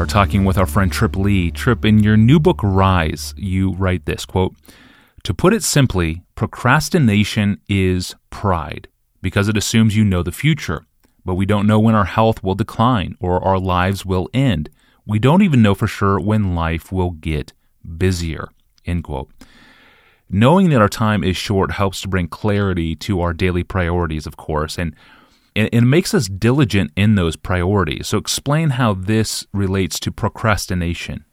are talking with our friend Trip Lee. Trip, in your new book Rise, you write this quote, To put it simply, procrastination is pride because it assumes you know the future, but we don't know when our health will decline or our lives will end. We don't even know for sure when life will get busier. End quote. Knowing that our time is short helps to bring clarity to our daily priorities, of course, and it makes us diligent in those priorities. So, explain how this relates to procrastination.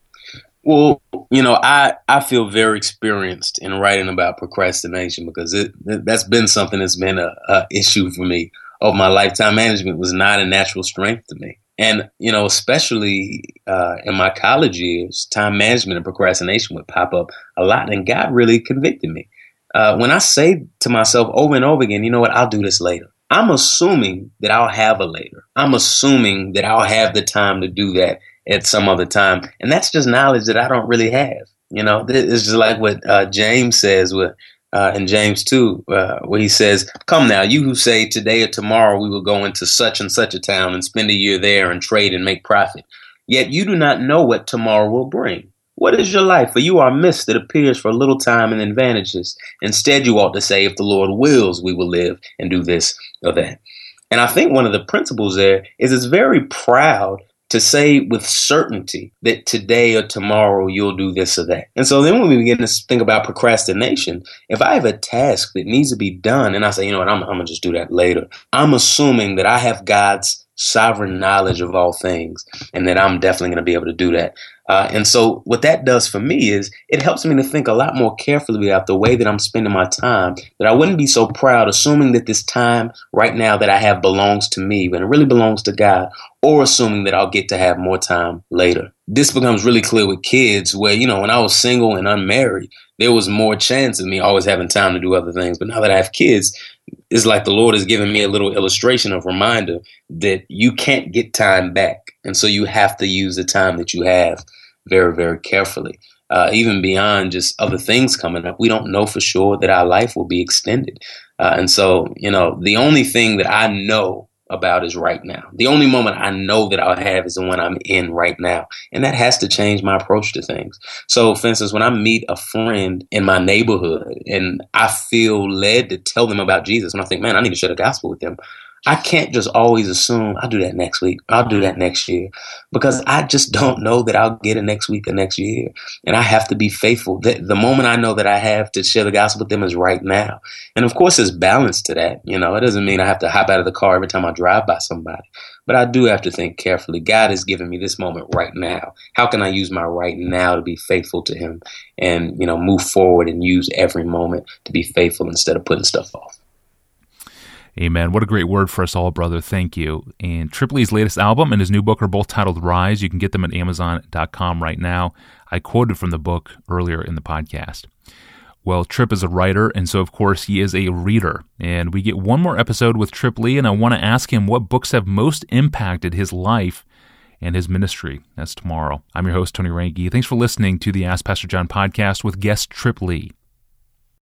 Well, you know, I, I feel very experienced in writing about procrastination because it, that's been something that's been a, a issue for me over my lifetime. Management was not a natural strength to me. And, you know, especially uh, in my college years, time management and procrastination would pop up a lot. And God really convicted me. Uh, when I say to myself over and over again, you know what, I'll do this later. I'm assuming that I'll have a later. I'm assuming that I'll have the time to do that at some other time. And that's just knowledge that I don't really have. You know, it's just like what uh, James says with, uh, in James 2, uh, where he says, Come now, you who say today or tomorrow we will go into such and such a town and spend a year there and trade and make profit. Yet you do not know what tomorrow will bring. What is your life? For you are a mist that appears for a little time and then vanishes. Instead, you ought to say, If the Lord wills, we will live and do this or that. And I think one of the principles there is it's very proud to say with certainty that today or tomorrow you'll do this or that. And so then when we begin to think about procrastination, if I have a task that needs to be done and I say, you know what, I'm, I'm going to just do that later, I'm assuming that I have God's sovereign knowledge of all things and that I'm definitely going to be able to do that. Uh, and so what that does for me is it helps me to think a lot more carefully about the way that I'm spending my time, that I wouldn't be so proud assuming that this time right now that I have belongs to me when it really belongs to God, or assuming that I'll get to have more time later. This becomes really clear with kids where, you know, when I was single and unmarried, there was more chance of me always having time to do other things. But now that I have kids, it's like the Lord has given me a little illustration of reminder that you can't get time back. And so you have to use the time that you have very, very carefully. Uh, even beyond just other things coming up, we don't know for sure that our life will be extended. Uh, and so, you know, the only thing that I know about is right now. The only moment I know that I'll have is the one I'm in right now. And that has to change my approach to things. So, for instance, when I meet a friend in my neighborhood and I feel led to tell them about Jesus, and I think, man, I need to share the gospel with them, I can't just always assume I'll do that next week. I'll do that next year because I just don't know that I'll get it next week or next year. And I have to be faithful. The, the moment I know that I have to share the gospel with them is right now. And of course, there's balance to that. You know, it doesn't mean I have to hop out of the car every time I drive by somebody, but I do have to think carefully. God has given me this moment right now. How can I use my right now to be faithful to Him and, you know, move forward and use every moment to be faithful instead of putting stuff off? Amen. What a great word for us all, brother. Thank you. And Trip Lee's latest album and his new book are both titled Rise. You can get them at Amazon.com right now. I quoted from the book earlier in the podcast. Well, Trip is a writer, and so of course he is a reader. And we get one more episode with Trip Lee, and I want to ask him what books have most impacted his life and his ministry. That's tomorrow. I'm your host, Tony Reinke. Thanks for listening to the Ask Pastor John podcast with guest Trip Lee.